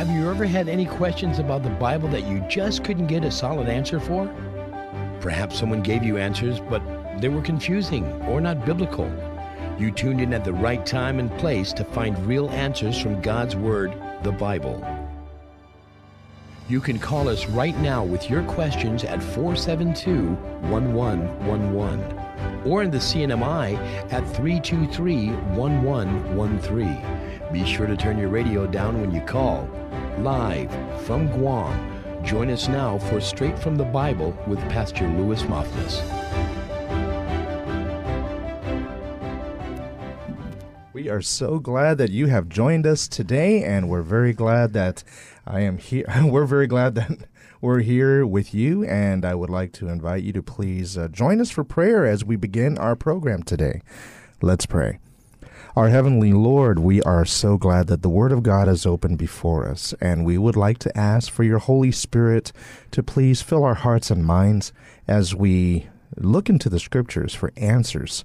Have you ever had any questions about the Bible that you just couldn't get a solid answer for? Perhaps someone gave you answers, but they were confusing or not biblical. You tuned in at the right time and place to find real answers from God's Word, the Bible. You can call us right now with your questions at 472 1111 or in the CNMI at 323 1113. Be sure to turn your radio down when you call. Live from Guam. Join us now for Straight from the Bible with Pastor Louis Mafnas. We are so glad that you have joined us today, and we're very glad that I am here. we're very glad that we're here with you, and I would like to invite you to please uh, join us for prayer as we begin our program today. Let's pray. Our Heavenly Lord, we are so glad that the Word of God is open before us, and we would like to ask for your Holy Spirit to please fill our hearts and minds as we look into the Scriptures for answers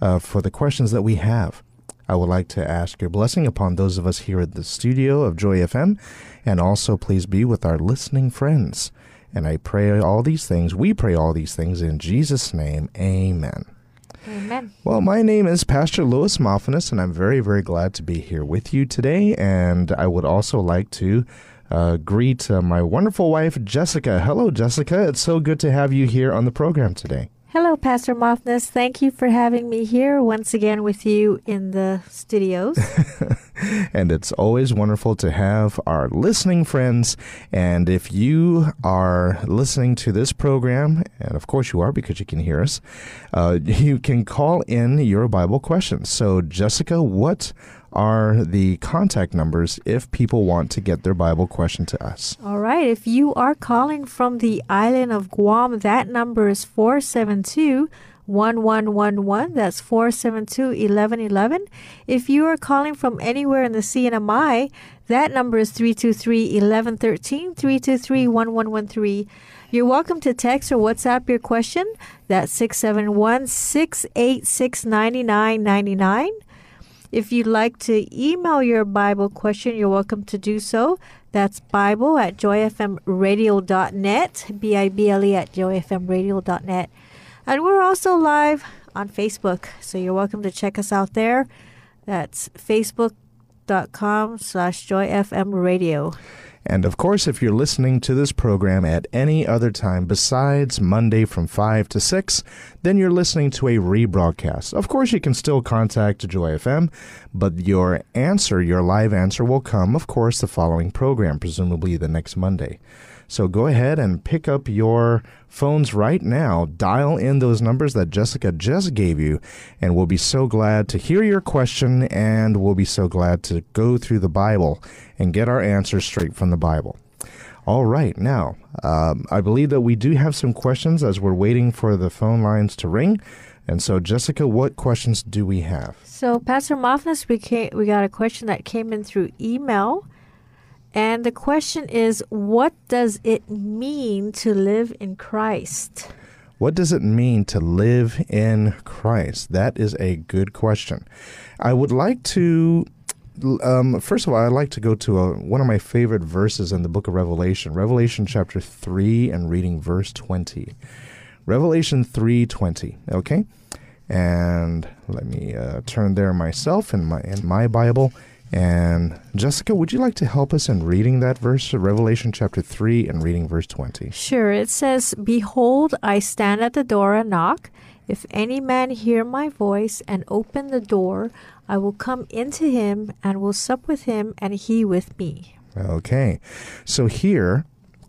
uh, for the questions that we have. I would like to ask your blessing upon those of us here at the studio of Joy FM, and also please be with our listening friends. And I pray all these things, we pray all these things in Jesus' name. Amen. Amen. Well, my name is Pastor Louis Mafnas, and I'm very, very glad to be here with you today. And I would also like to uh, greet uh, my wonderful wife, Jessica. Hello, Jessica. It's so good to have you here on the program today. Hello, Pastor Mafnas. Thank you for having me here once again with you in the studios. and it's always wonderful to have our listening friends. And if you are listening to this program, and of course you are because you can hear us, uh, you can call in your Bible questions. So, Jessica, what are the contact numbers if people want to get their Bible question to us. All right. If you are calling from the island of Guam, that number is 472 1111. That's 472 1111. If you are calling from anywhere in the CNMI, that number is 323 1113, 323 1113. You're welcome to text or WhatsApp your question. That's 671 686 9999. If you'd like to email your Bible question, you're welcome to do so. That's Bible at joyfmradio.net, B I B L E at joyfmradio.net. And we're also live on Facebook, so you're welcome to check us out there. That's facebook.com slash joyfmradio. And of course, if you're listening to this program at any other time besides Monday from 5 to 6, then you're listening to a rebroadcast. Of course, you can still contact Joy FM, but your answer, your live answer, will come, of course, the following program, presumably the next Monday. So go ahead and pick up your phones right now. Dial in those numbers that Jessica just gave you, and we'll be so glad to hear your question and we'll be so glad to go through the Bible and get our answers straight from the Bible. All right, now, um, I believe that we do have some questions as we're waiting for the phone lines to ring. And so, Jessica, what questions do we have? So, Pastor Mafnas, we, came, we got a question that came in through email. And the question is what does it mean to live in Christ? What does it mean to live in Christ? That is a good question. I would like to. Um, first of all, I'd like to go to a, one of my favorite verses in the book of Revelation, Revelation chapter 3 and reading verse 20. Revelation 3:20, okay? And let me uh, turn there myself in my in my Bible and Jessica, would you like to help us in reading that verse, Revelation chapter 3, and reading verse 20? Sure. It says, Behold, I stand at the door and knock. If any man hear my voice and open the door, I will come into him and will sup with him, and he with me. Okay. So here,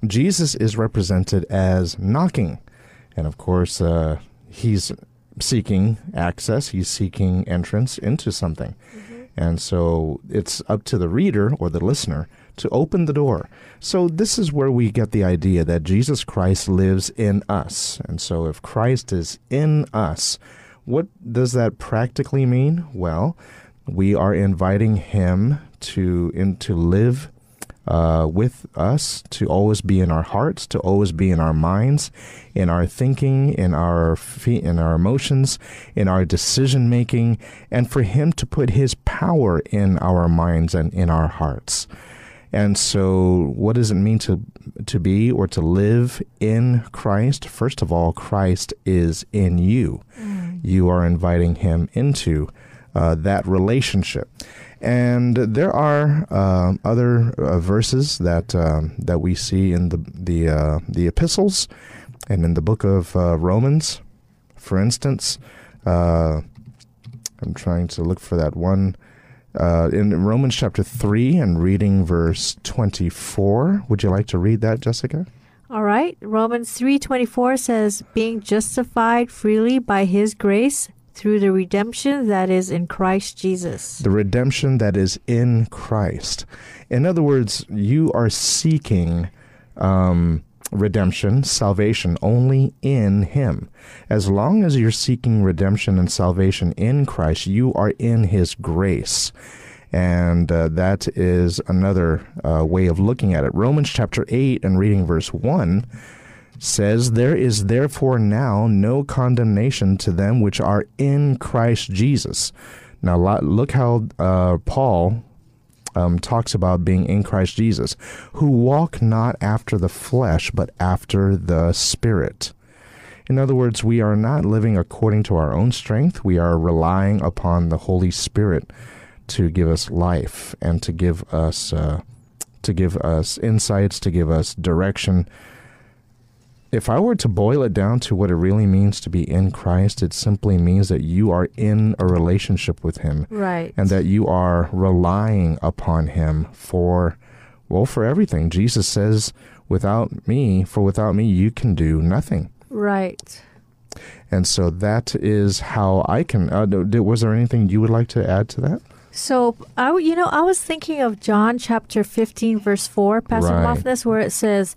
Jesus is represented as knocking. And of course, uh, he's seeking access, he's seeking entrance into something. Mm-hmm. And so it's up to the reader or the listener to open the door. So this is where we get the idea that Jesus Christ lives in us. And so if Christ is in us, what does that practically mean? Well, we are inviting him to in, to live uh, with us, to always be in our hearts, to always be in our minds, in our thinking, in our fe- in our emotions, in our decision making, and for Him to put His power in our minds and in our hearts. And so, what does it mean to to be or to live in Christ? First of all, Christ is in you. You are inviting Him into uh, that relationship. And there are uh, other uh, verses that um, that we see in the the uh, the epistles and in the book of uh, Romans, for instance. Uh, I'm trying to look for that one uh, in Romans chapter three and reading verse 24. Would you like to read that, Jessica? All right. Romans 3:24 says, "Being justified freely by his grace through the redemption that is in Christ Jesus." the redemption that is in Christ. In other words, you are seeking um, redemption, salvation only in Him. As long as you're seeking redemption and salvation in Christ, you are in His grace. And uh, that is another uh, way of looking at it. Romans chapter 8 and reading verse 1 says, There is therefore now no condemnation to them which are in Christ Jesus. Now, look how uh, Paul um, talks about being in Christ Jesus, who walk not after the flesh, but after the Spirit. In other words, we are not living according to our own strength. We are relying upon the Holy Spirit to give us life and to give us uh, to give us insights, to give us direction. If I were to boil it down to what it really means to be in Christ, it simply means that you are in a relationship with Him Right. and that you are relying upon him for well for everything jesus says without me for without me you can do nothing right. and so that is how i can uh, was there anything you would like to add to that So, I, you know, I was thinking of John chapter 15 verse 4, Pastor Right. Mafnas, where it says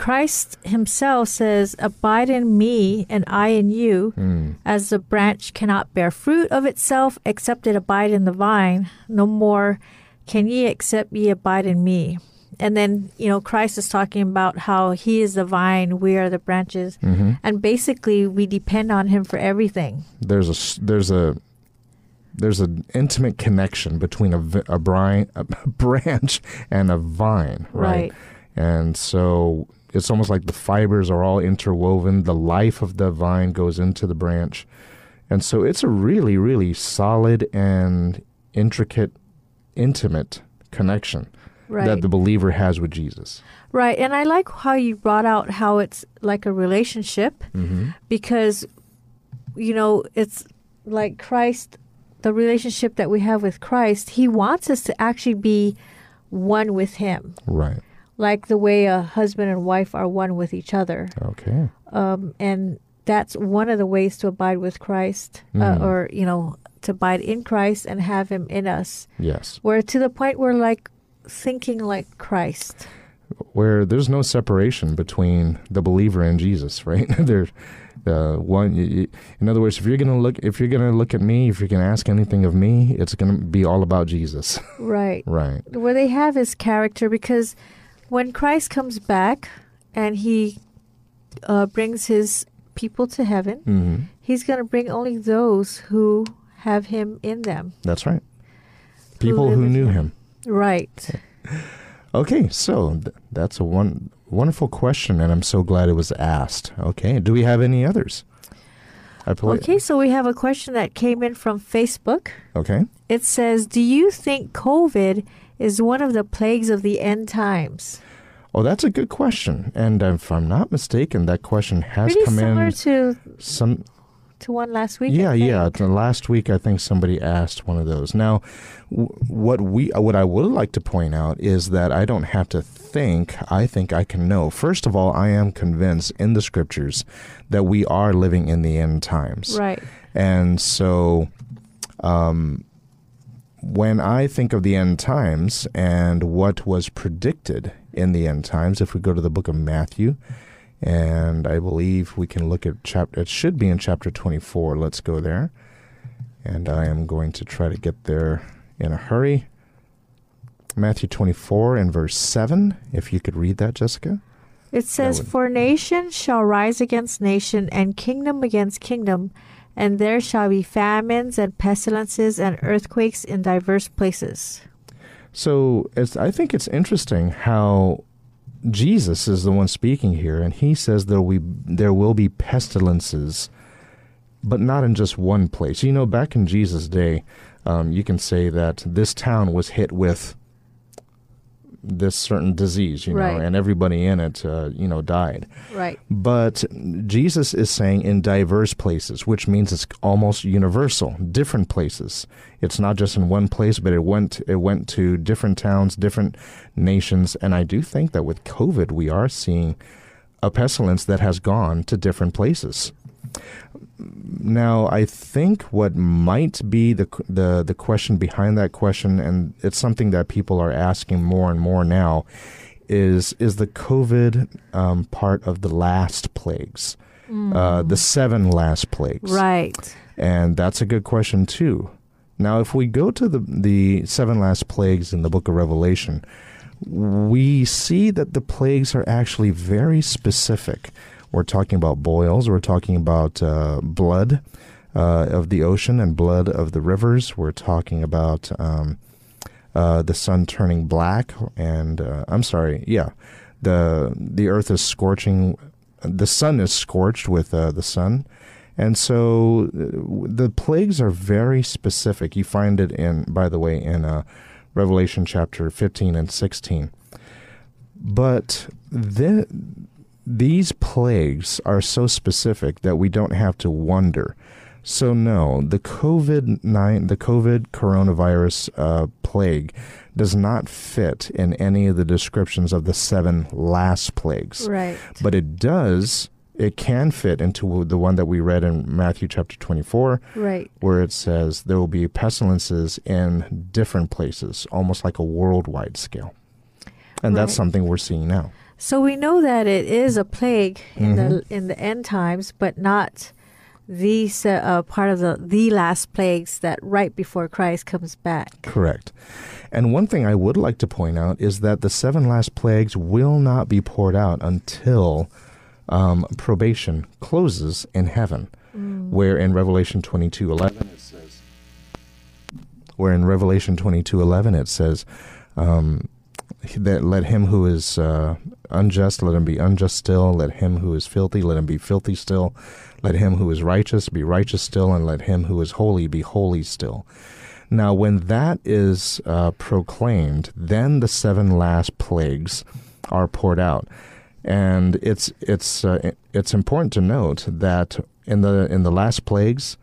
Christ himself says, "Abide in me and I in you, Hmm. as the branch cannot bear fruit of itself except it abide in the vine, no more can ye except ye abide in me." And then, you know, Christ is talking about how he is the vine, we are the branches, Mm-hmm. and basically we depend on him for everything. there's a, there's a there's an intimate connection between a, a, bri- a branch and a vine right? Right. and so it's almost like the fibers are all interwoven the life of the vine goes into the branch and so it's a really really solid and intricate intimate connection Right. that the believer has with jesus Right. And I like how you brought out how it's like a relationship mm-hmm. because, you know, it's like Christ, the relationship that we have with Christ, He wants us to actually be one with Him, right like the way a husband and wife are one with each other. okay Um, and that's one of the ways to abide with Christ, uh, Mm. or, you know, to abide in Christ and have Him in us. yes Where to the point where, like, thinking like Christ. where there's no separation between the believer and Jesus, right? there's uh, one. y y in other words, if you're gonna look, if you're gonna look at me, if you're gonna ask anything of me, it's gonna be all about Jesus, Right. right? where they have his character because when Christ comes back and he uh, brings his people to heaven, hmm he's going to bring only those who have him in them. That's right. People live who knew him. him. Right. Okay, so th- that's a one wonderful question, and I'm so glad it was asked. Okay, do we have any others? Okay, so we have a question that came in from Facebook. Okay. It says, Do you think COVID is one of the plagues of the end times? Oh, that's a good question, and if I'm not mistaken, that question has Pretty come similar in to, some to one last week. Yeah, yeah. Last week, I think somebody asked one of those. Now, w- what we, what I would like to point out is that I don't have to think. I think I can know. First of all, I am convinced in the scriptures that we are living in the end times, Right. and so, um, when I think of the end times and what was predicted in the end times, if we go to the book of Matthew, and I believe we can look at chapter, it should be in chapter 24. Let's go there. And I am going to try to get there in a hurry. Matthew 24 and verse 7, if you could read that, Jessica. It says, would- For nation shall rise against nation, and kingdom against kingdom, and there shall be famines and pestilences and earthquakes in diverse places. So I think it's interesting how Jesus is the one speaking here, and he says there will be, there will be pestilences, but not in just one place. You know, back in Jesus' day, um, you can say that this town was hit with this certain disease, you know, Right. and everybody in it, uh, you know, died. Right. But Jesus is saying in diverse places, which means it's almost universal, different places. It's not just in one place, but it went it went to different towns, different nations, and I do think that with COVID we are seeing a pestilence that has gone to different places. Now, I think what might be the the the question behind that question, and it's something that people are asking more and more now, is is the COVID um, part of the last plagues, uh, the seven last plagues, Right. and that's a good question too. Now, if we go to the the seven last plagues in the Book of Revelation, we see that the plagues are actually very specific. We're talking about boils. We're talking about uh, blood uh, of the ocean and blood of the rivers. We're talking about um, uh, the sun turning black, and uh, I'm sorry, yeah, the the earth is scorching. The sun is scorched with uh, the sun, and so uh, the plagues are very specific. You find it in, by the way, in Revelation chapter 15 and 16. But the, these plagues are so specific that we don't have to wonder. So no, the COVID nine, the COVID coronavirus uh, plague, does not fit in any of the descriptions of the seven last plagues. Right. But it does. It can fit into the one that we read in Matthew chapter twenty-four, Right. where it says there will be pestilences in different places, almost like a worldwide scale. And that's something we're seeing now. So we know that it is a plague in the Mm-hmm. in the end times, but not these uh, part of the the last plagues that right before Christ comes back. Correct. And one thing I would like to point out is that the seven last plagues will not be poured out until um, probation closes in heaven, where in Revelation twenty two eleven it says, where in Revelation twenty two eleven it says, um, that let him who is uh, unjust let him be unjust still, let him who is filthy let him be filthy still, let him who is righteous be righteous still, and let him who is holy be holy still. Now, when that is uh, proclaimed, then the seven last plagues are poured out, and it's it's uh, it's important to note that in the in the last plagues,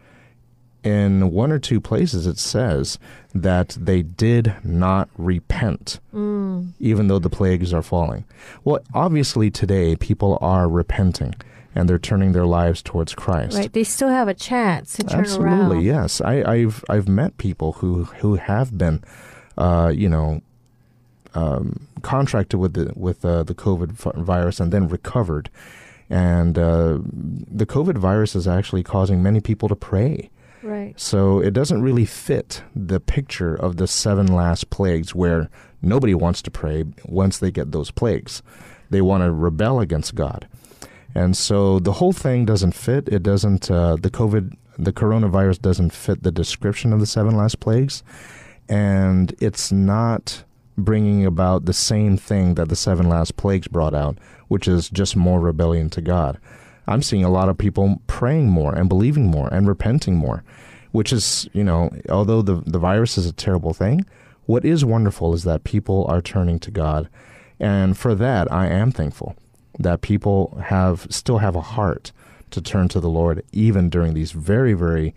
in one or two places, it says that they did not repent, even though the plagues are falling. Well, obviously today people are repenting and they're turning their lives towards Christ. Right. They still have a chance to turn Absolutely, around. yes. I, I've I've met people who who have been, uh, you know, um, contracted with the with uh, the COVID virus and then recovered, and uh, the COVID virus is actually causing many people to pray. Right. So it doesn't really fit the picture of the seven last plagues where nobody wants to pray once they get those plagues. They want to rebel against God. And so the whole thing doesn't fit. It doesn't, uh, the COVID, the coronavirus doesn't fit the description of the seven last plagues. And it's not bringing about the same thing that the seven last plagues brought out, which is just more rebellion to God. I'm seeing a lot of people praying more and believing more and repenting more, which is, you know, although the, the virus is a terrible thing, what is wonderful is that people are turning to God. And for that, I am thankful that people have still have a heart to turn to the Lord, even during these very, very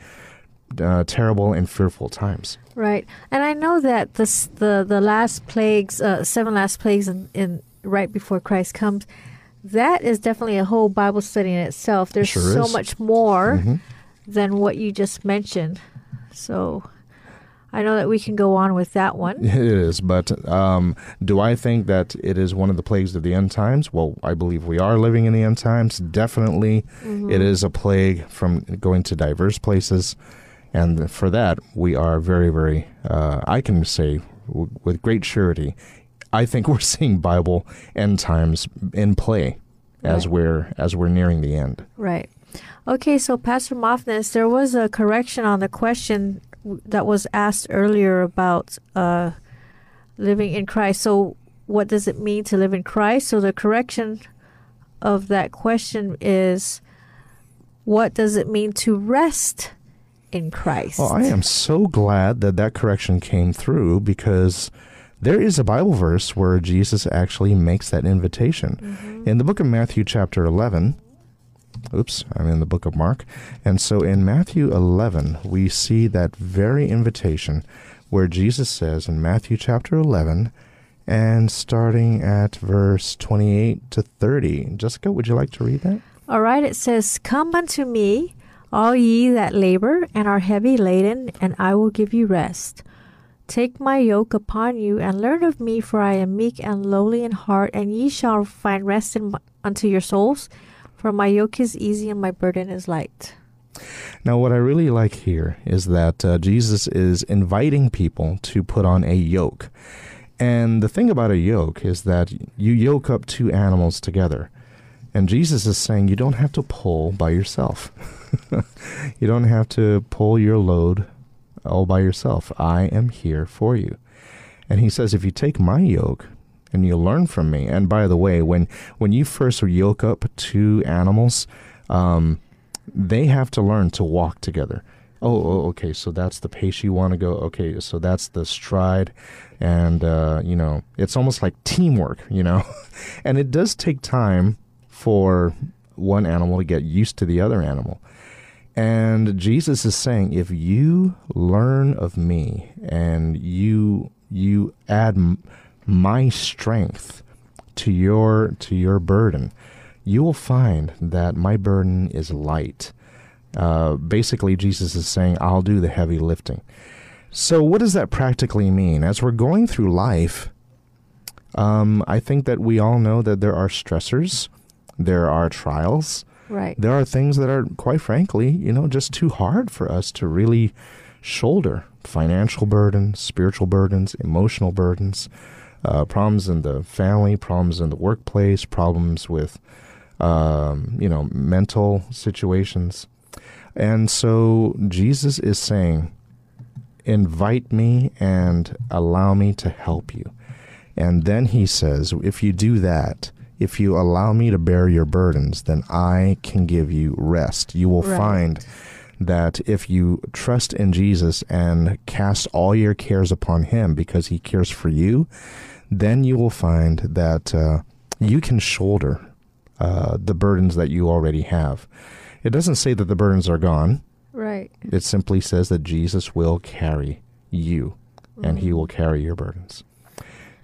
uh, terrible and fearful times. Right. And I know that the s- the the last plagues, uh, seven last plagues in, in right before Christ comes, that is definitely a whole Bible study in itself. There's Sure so is. much more Mhm. than what you just mentioned. So I know that we can go on with that one. It is, but um, do I think that it is one of the plagues of the end times? Well, I believe we are living in the end times. Definitely, it is a plague from going to diverse places, and for that we are very, very. Uh, I can say w- with great surety, I think we're seeing Bible end times in play as Right. we're as we're nearing the end. Right. Okay, so Pastor Mafnas, there was a correction on the question that was asked earlier about uh, living in Christ. So, what does it mean to live in Christ? So, the correction of that question is what does it mean to rest in Christ? Well, I am so glad that that correction came through because there is a Bible verse where Jesus actually makes that invitation. Mm-hmm. In the book of Matthew, chapter 11, oops, I'm in the book of Mark. And so in Matthew 11, we see that very invitation where Jesus says in Matthew chapter 11, and starting at verse 28 to 30. Jessica, would you like to read that? All right, it says, Come unto me, all ye that labor and are heavy laden, and I will give you rest. Take my yoke upon you, and learn of me, for I am meek and lowly in heart, and ye shall find rest in, unto your souls. For my yoke is easy and my burden is light. Now, what I really like here is that uh, Jesus is inviting people to put on a yoke. And the thing about a yoke is that you yoke up two animals together. And Jesus is saying you don't have to pull by yourself. you don't have to pull your load all by yourself. I am here for you. And he says, if you take my yoke and you learn from me, and by the way, when, when you first yoke up two animals, um, they have to learn to walk together. Oh, oh, okay, so that's the pace you want to go. Okay, so that's the stride. And, uh, you know, it's almost like teamwork, you know? and it does take time for one animal to get used to the other animal. And Jesus is saying, if you learn of me and you you add m- my strength to your to your burden, you will find that my burden is light. Uh, basically, Jesus is saying, I'll do the heavy lifting. So, what does that practically mean? As we're going through life, um, I think that we all know that there are stressors there are trials. Right. There are things that are, quite frankly, you know, just too hard for us to really shoulder financial burdens, spiritual burdens, emotional burdens, uh, problems in the family, problems in the workplace, problems with, um, you know, mental situations. And so Jesus is saying, invite me and allow me to help you. And then he says, if you do that, if you allow me to bear your burdens, then I can give you rest. You will right. find that if you trust in Jesus and cast all your cares upon Him because He cares for you, then you will find that uh, you can shoulder uh, the burdens that you already have. It doesn't say that the burdens are gone. Right. It simply says that Jesus will carry you mm-hmm. and He mm-hmm. will carry your burdens.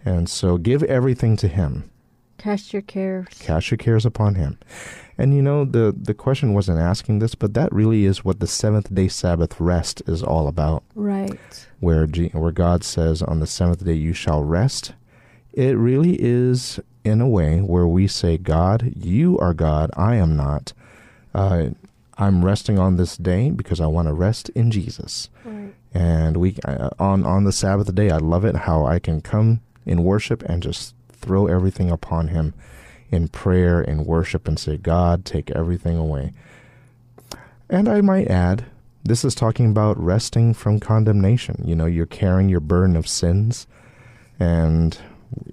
And so give everything to Him Cast your cares. Cast your cares upon him. And you know, the, the question wasn't asking this, but that really is what the seventh day Sabbath rest is all about. Right. Where, G, where God says, on the seventh day you shall rest. It really is, in a way, where we say, God, you are God, I am not. Uh, I'm resting on this day because I want to rest in Jesus. Right. And we uh, on on the Sabbath day, I love it how I can come in worship and just throw everything upon Him in prayer and worship and say, God, take everything away. And I might add, this is talking about resting from condemnation. You know, you're carrying your burden of sins, and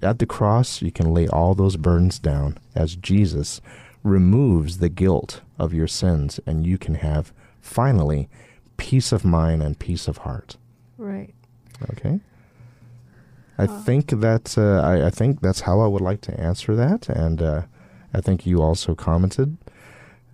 at the cross, you can lay all those burdens down as Jesus removes the guilt of your sins, and you can have finally peace of mind and peace of heart. Right. Okay. I think that uh, I, I, think that's how I would like to answer that, and uh, I think you also commented.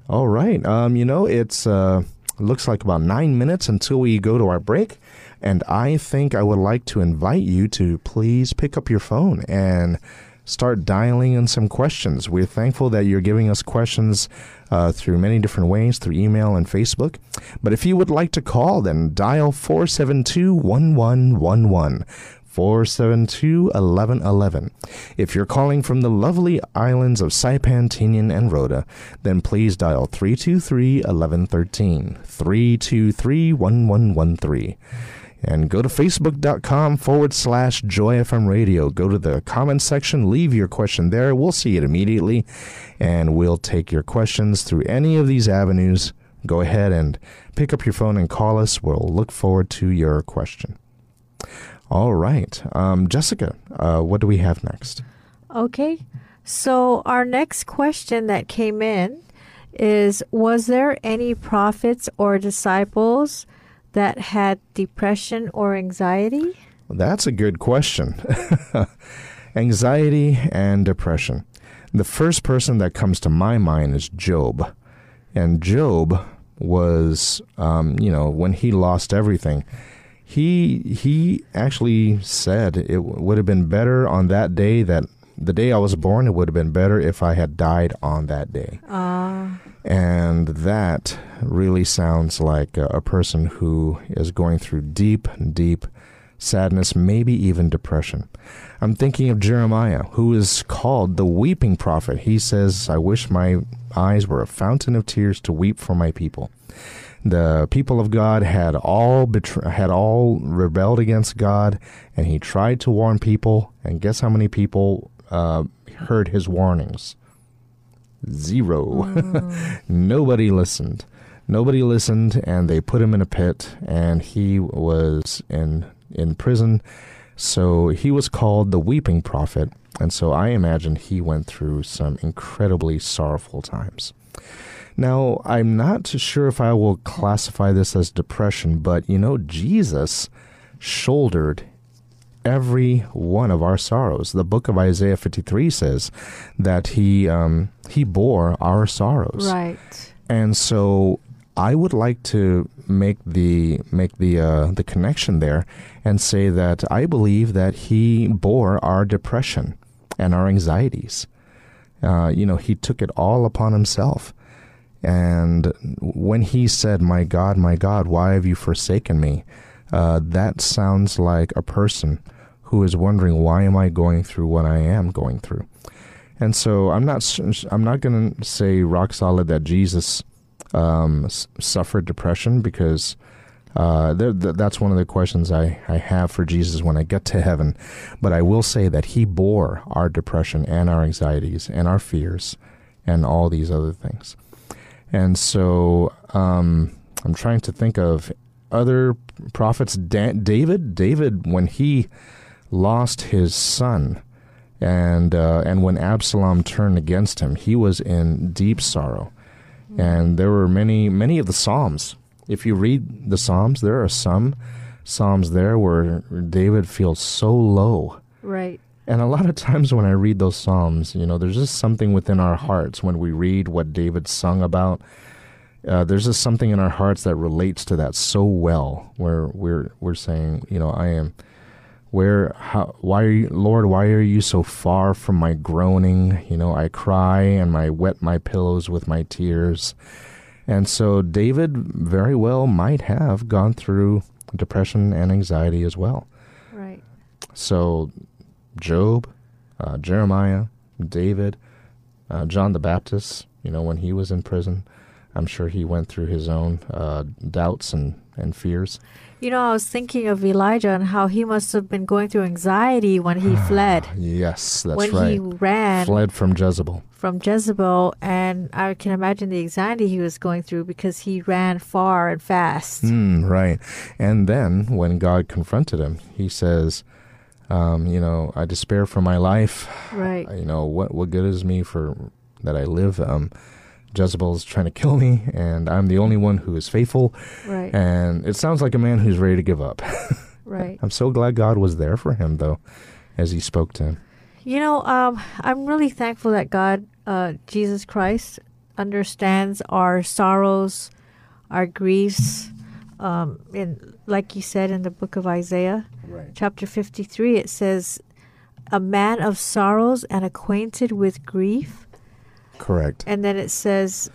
All right, um, you know it's uh, looks like about nine minutes until we go to our break, and I think I would like to invite you to please pick up your phone and start dialing in some questions. We're thankful that you're giving us questions uh, through many different ways, through email and Facebook. But if you would like to call, then dial 472 1111. 472 1111. If you're calling from the lovely islands of Saipan, Tinian, and Rota, then please dial 323 1113. 323 1113 and go to facebook.com forward slash joyfm radio. Go to the comment section. Leave your question there. We'll see it immediately. And we'll take your questions through any of these avenues. Go ahead and pick up your phone and call us. We'll look forward to your question All right. Um, Jessica, uh, what do we have next? Okay. So our next question that came in is Was there any prophets or disciples that had depression or anxiety? That's a good question. Anxiety and depression. The first person that comes to my mind is Job. And Job was, um, you know, when he lost everything, he he actually said it would have been better on that day that the day I was born. It would have been better if I had died on that day. Uh, And that really sounds like a, a person who is going through deep, deep sadness, maybe even depression. I'm thinking of Jeremiah, who is called the weeping prophet. He says, I wish my eyes were a fountain of tears to weep for my people. The people of God had all betr- had all rebelled against God, and he tried to warn people. And guess how many people uh, heard his warnings? Zero. Nobody listened. Nobody listened, and they put him in a pit, and he was in in prison. So he was called the weeping prophet, and so I imagine he went through some incredibly sorrowful times. Now, I'm not sure if I will classify this as depression, but you know, Jesus shouldered every one of our sorrows. The book of Isaiah 53 says that he um, he bore our sorrows. right. And so I would like to make the make the uh, the connection there and say that I believe that he bore our depression and our anxieties. Uh, you know, he took it all upon himself. And when he said, "My God, my God, why have you forsaken me?" Uh, that sounds like a person who is wondering, "Why am I going through what I am going through?" And so I'm not I'm not going to say rock solid that Jesus um, suffered depression because uh, th- th- that's one of the questions I, I have for Jesus when I get to heaven. But I will say that he bore our depression and our anxieties and our fears and all these other things. And so um, I'm trying to think of other prophets. Da- David, David, when he lost his son, and uh, and when Absalom turned against him, he was in deep sorrow. And there were many many of the psalms. If you read the psalms, there are some psalms there where David feels so low. Right. And a lot of times when I read those psalms, you know, there's just something within our hearts when we read what David sung about. Uh, there's just something in our hearts that relates to that so well, where we're we're saying, you know, I am, where, how, why, are you, Lord, why are you so far from my groaning? You know, I cry and I wet my pillows with my tears, and so David very well might have gone through depression and anxiety as well. Right. So, Job, uh, Jeremiah, David, uh, John the Baptist, you know, when he was in prison, I'm sure he went through his own uh, doubts and, and fears. You know, I was thinking of Elijah and how he must have been going through anxiety when he fled. Yes, that's when right. he ran Fled from Jezebel. from Jezebel, and I can imagine the anxiety he was going through because he ran far and fast. Mm, right. And then when God confronted him, he says, um, you know, I despair for my life. Right. You know, what what good is me for that I live? Um, Jezebel's trying to kill me, and I'm the only one who is faithful. Right. And it sounds like a man who's ready to give up. Right. I'm so glad God was there for him, though, as he spoke to him. You know, um, I'm really thankful that God, uh, Jesus Christ, understands our sorrows, our griefs. Um, in like you said in the book of Isaiah, Right. chapter 53, it says, "A man of sorrows and acquainted with grief." Correct. And then it says,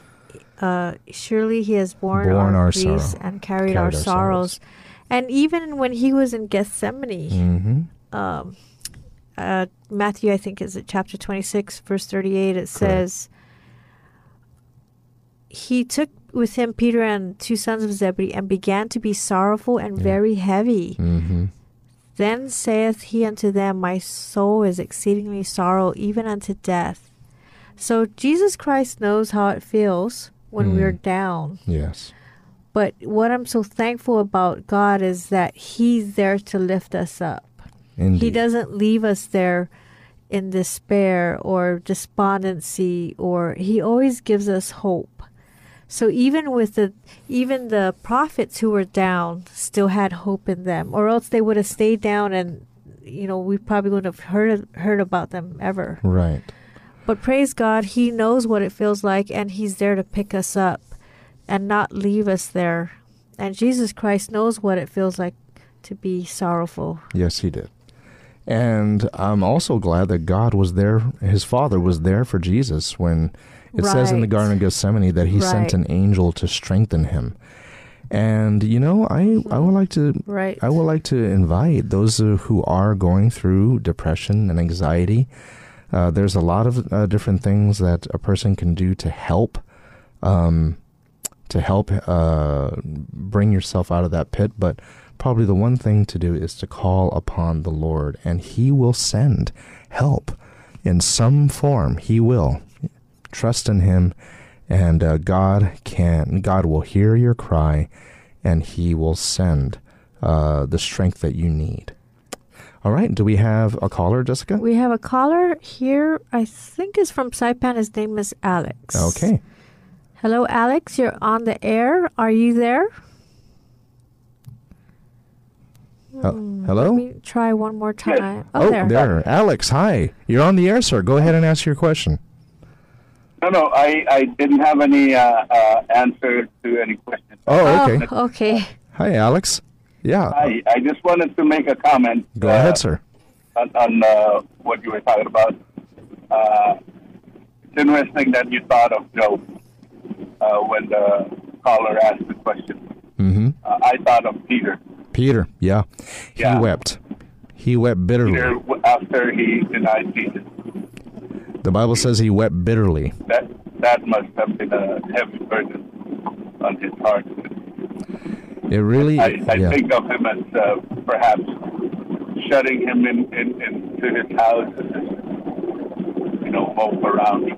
uh, "Surely he has borne, Borne our, our griefs sorrow, and carried, carried our, our sorrows." sorrows. And even when he was in Gethsemane, Mm-hmm. um, uh, Matthew, I think, is it chapter 26, verse 38, it says, He took with him Peter and two sons of Zebedee and began to be sorrowful and Yeah. very heavy. Mm-hmm. Then saith he unto them, My soul is exceedingly sorrow, even unto death. So Jesus Christ knows how it feels when Mm. we're down. Yes. But what I'm so thankful about God is that He's there to lift us up. Indeed. He doesn't leave us there in despair or despondency or he always gives us hope. So even with the even the prophets who were down still had hope in them or else they would have stayed down and you know we probably wouldn't have heard heard about them ever. Right. But praise God, he knows what it feels like and he's there to pick us up and not leave us there. And Jesus Christ knows what it feels like to be sorrowful. Yes, he did. And I'm also glad that God was there, his Father was there for Jesus when it says in the Garden of Gethsemane that he sent an angel to strengthen him. And you know, I I would like to Right. I would like to invite those who are going through depression and anxiety. Uh, there's a lot of uh, different things that a person can do to help, um, to help uh, bring yourself out of that pit. But probably the one thing to do is to call upon the Lord, and He will send help in some form. He will trust in Him, and uh, God can. God will hear your cry, and He will send uh, the strength that you need. All right. Do we have a caller, Jessica? We have a caller here. I think is from Saipan. His name is Alex. Okay. Hello, Alex. You're on the air. Are you there? Hel- Let hello. me try one more time. Oh, there. there. Alex, hi. You're on the air, sir. Go ahead and ask your question. No, no, I, I didn't have any uh, uh, answer to any questions. Oh, okay. Oh, okay. Hi, Alex. Yeah. I, I just wanted to make a comment. Go uh, ahead, sir. On, on uh, what you were talking about. Uh, it's interesting that you thought of Job uh, when the caller asked the question. Mm-hmm. Uh, I thought of Peter. Peter. Yeah. He Yeah. wept. He wept bitterly. Peter after he denied Jesus. The Bible says he wept bitterly. That that must have been a heavy burden on his heart. It really. I, I yeah. think of him as uh, perhaps shutting him in, in, into his house and just, you know, mope around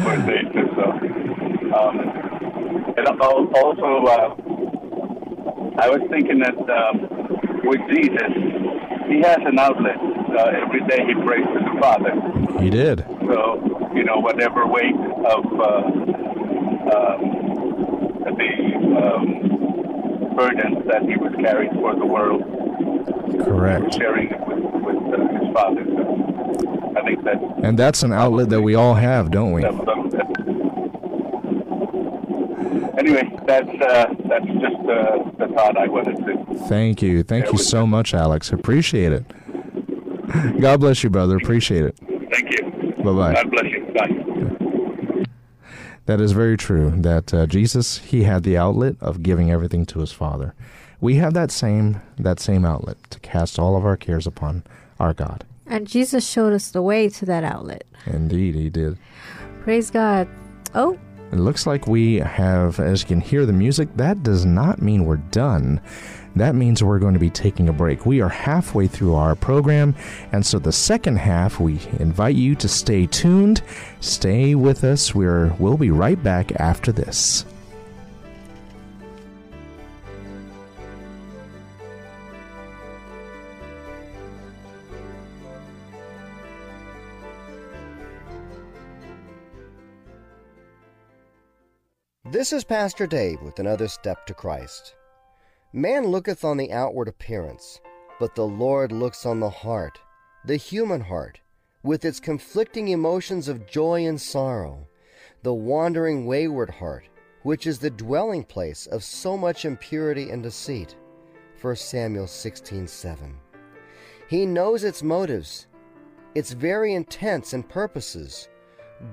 for a or so. Um, and also, uh, I was thinking that um, with Jesus, he has an outlet. Uh, every day he prays to the Father. He did. So, you know, whatever weight of uh, um, the um, burdens that he was carrying for the world, Correct. sharing it with, with uh, his father. So I think that And that's an outlet that we all have, don't we? That, that Anyway, that's uh, that's just uh, the thought I wanted to. Thank you. Thank you so much, Alex. Appreciate it. God bless you, brother. Appreciate it. Thank you. Bye-bye. God bless you. Bye. That is very true. That uh, Jesus, he had the outlet of giving everything to his Father. We have that same that same outlet to cast all of our cares upon our God. And Jesus showed us the way to that outlet. Indeed, he did. Praise God. Oh, It looks like we have, as you can hear the music, that does not mean we're done. That means we're going to be taking a break. We are halfway through our program, and so the second half, we invite you to stay tuned. Stay with us. We're, we'll be right back after this. This is Pastor Dave with another step to Christ. Man looketh on the outward appearance, but the Lord looks on the heart, the human heart, with its conflicting emotions of joy and sorrow, the wandering wayward heart, which is the dwelling place of so much impurity and deceit. 1 Samuel 16:7. He knows its motives, its very intents and purposes.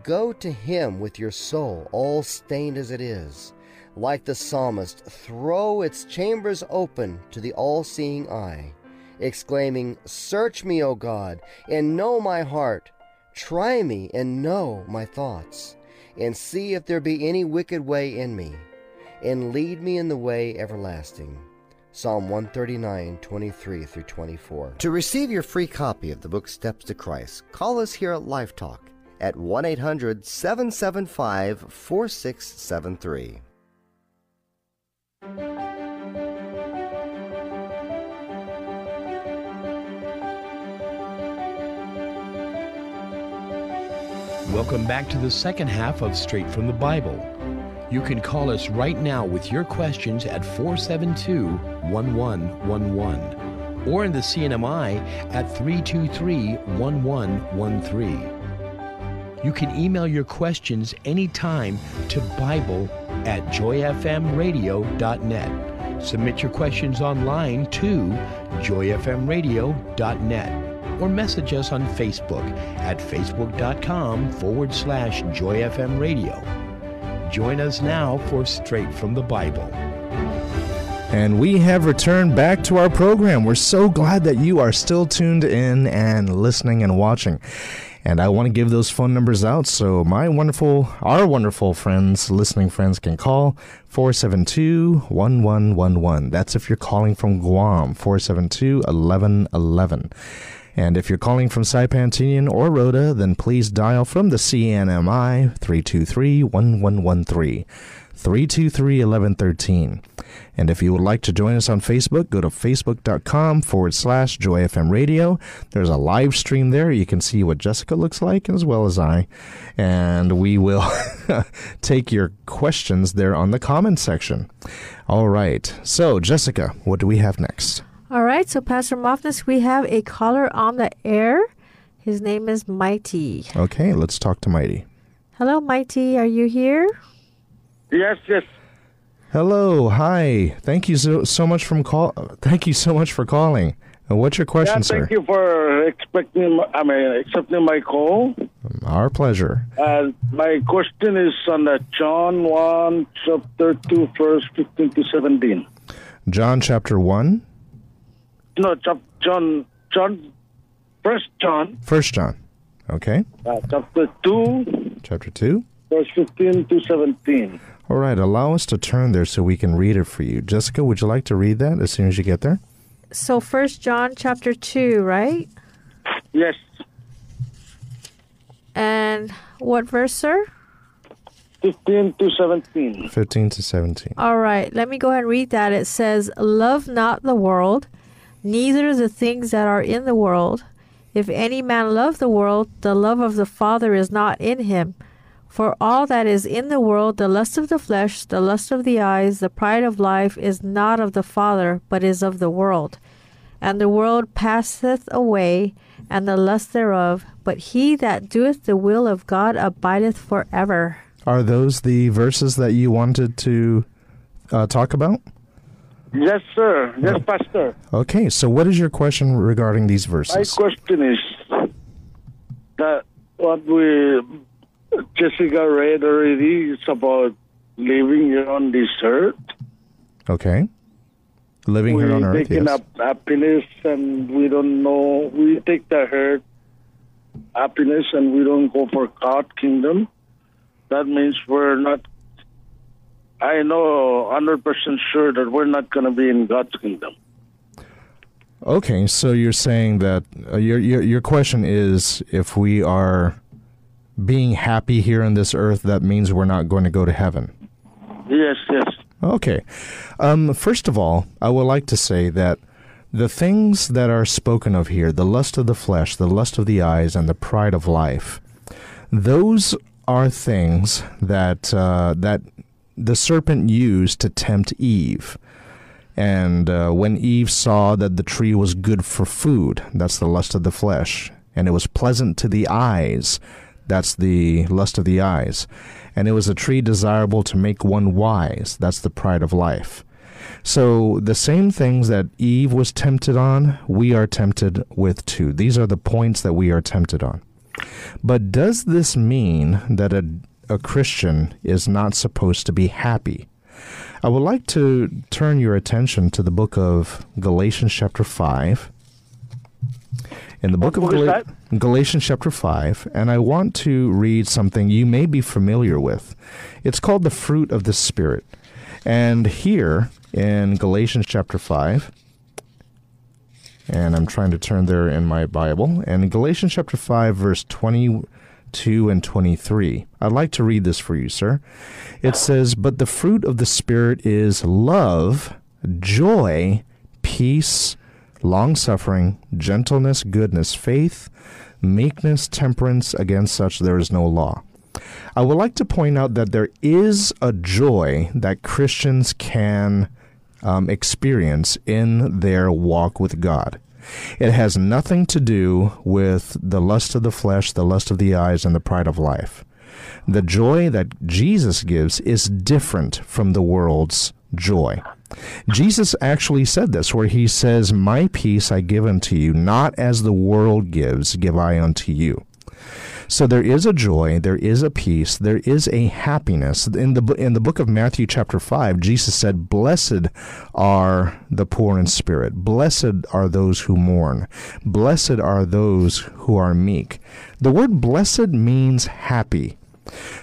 Go to him with your soul, all stained as it is. Like the psalmist, throw its chambers open to the all seeing eye, exclaiming, Search me, O God, and know my heart. Try me and know my thoughts, and see if there be any wicked way in me, and lead me in the way everlasting. Psalm 139, 23 through 24. To receive your free copy of the book Steps to Christ, call us here at Life Talk at 1 800 775 4673. Welcome back to the second half of Straight from the Bible. You can call us right now with your questions at 472 1111 or in the CNMI at 323 1113. You can email your questions anytime to Bible at joyfmradio.net. Submit your questions online to joyfmradio.net or message us on Facebook at facebook.com forward slash joyfmradio. Join us now for Straight from the Bible. And we have returned back to our program. We're so glad that you are still tuned in and listening and watching. And I want to give those phone numbers out so my wonderful, our wonderful friends, listening friends, can call 472 1111. That's if you're calling from Guam, 472 1111. And if you're calling from Saipan Tinian or Rota, then please dial from the CNMI 323 1113. 323 1113. And if you would like to join us on Facebook, go to facebook.com forward slash joyfm radio. There's a live stream there. You can see what Jessica looks like as well as I. And we will take your questions there on the comment section. All right. So, Jessica, what do we have next? All right, so Pastor Mafnas, we have a caller on the air. His name is Mighty. Okay, let's talk to Mighty. Hello, Mighty. Are you here? Yes, yes. Hello, hi. Thank you so, so much from call. Thank you so much for calling. Uh, what's your question, yeah, sir? thank you for expecting. I mean, accepting my call. Our pleasure. Uh, my question is on uh, John one, chapter two, verse fifteen to seventeen. John chapter one. No, John, John, First John, First John. Okay. uh, chapter two, Chapter two. verse fifteen to seventeen. All right. Allow us to turn there so we can read it for you. Jessica, would you like to read that as soon as you get there? So First John chapter 2, right? Yes, And what verse, sir? fifteen to seventeen. Fifteen to seventeen. All right, let me go ahead and read that. It says, Love not the world, neither the things that are in the world. If any man love the world, the love of the Father is not in him. For all that is in the world, the lust of the flesh, the lust of the eyes, the pride of life, is not of the Father, but is of the world. And the world passeth away, and the lust thereof, but he that doeth the will of God abideth forever. Are those the verses that you wanted to uh, talk about? Yes, sir. Yes, Pastor. Okay. So, what is your question regarding these verses? My question is that what we Jessica read already It's about living here on this earth. Okay. Living we here on earth. taking Yes. up happiness and we don't know. We take the hurt happiness and we don't go for God kingdom. That means we're not. I know hundred percent sure that we're not going to be in God's kingdom. Okay, so you're saying that uh, your, your your question is if we are being happy here on this earth, that means we're not going to go to heaven. Yes, yes. Okay. Um, first of all, I would like to say that the things that are spoken of here, the lust of the flesh, the lust of the eyes, and the pride of life, those are things that uh, that the serpent used to tempt Eve. And uh, when Eve saw that the tree was good for food, that's the lust of the flesh, and it was pleasant to the eyes, that's the lust of the eyes, and it was a tree desirable to make one wise, that's the pride of life. So the same things that Eve was tempted on, we are tempted with too. These are the points that we are tempted on. But does this mean that a, a Christian is not supposed to be happy? I would like to turn your attention to the book of Galatians, chapter 5. In the book What of Gal- Galatians, chapter 5, and I want to read something you may be familiar with. It's called the fruit of the Spirit. And here in Galatians, chapter 5, and I'm trying to turn there in my Bible, and in Galatians, chapter 5, verse 22 and 23, I'd like to read this for you, sir. It says, But the fruit of the Spirit is love, joy, peace, long suffering, gentleness, goodness, faith, meekness, temperance, against such there is no law. I would like to point out that there is a joy that Christians can um, experience in their walk with God. It has nothing to do with the lust of the flesh, the lust of the eyes, and the pride of life. The joy that Jesus gives is different from the world's joy. Jesus actually said this, where he says, My peace I give unto you, not as the world gives, give I unto you. So there is a joy, there is a peace, there is a happiness. In the in the book of Matthew chapter 5, Jesus said, "Blessed are the poor in spirit. Blessed are those who mourn. Blessed are those who are meek." The word blessed means happy.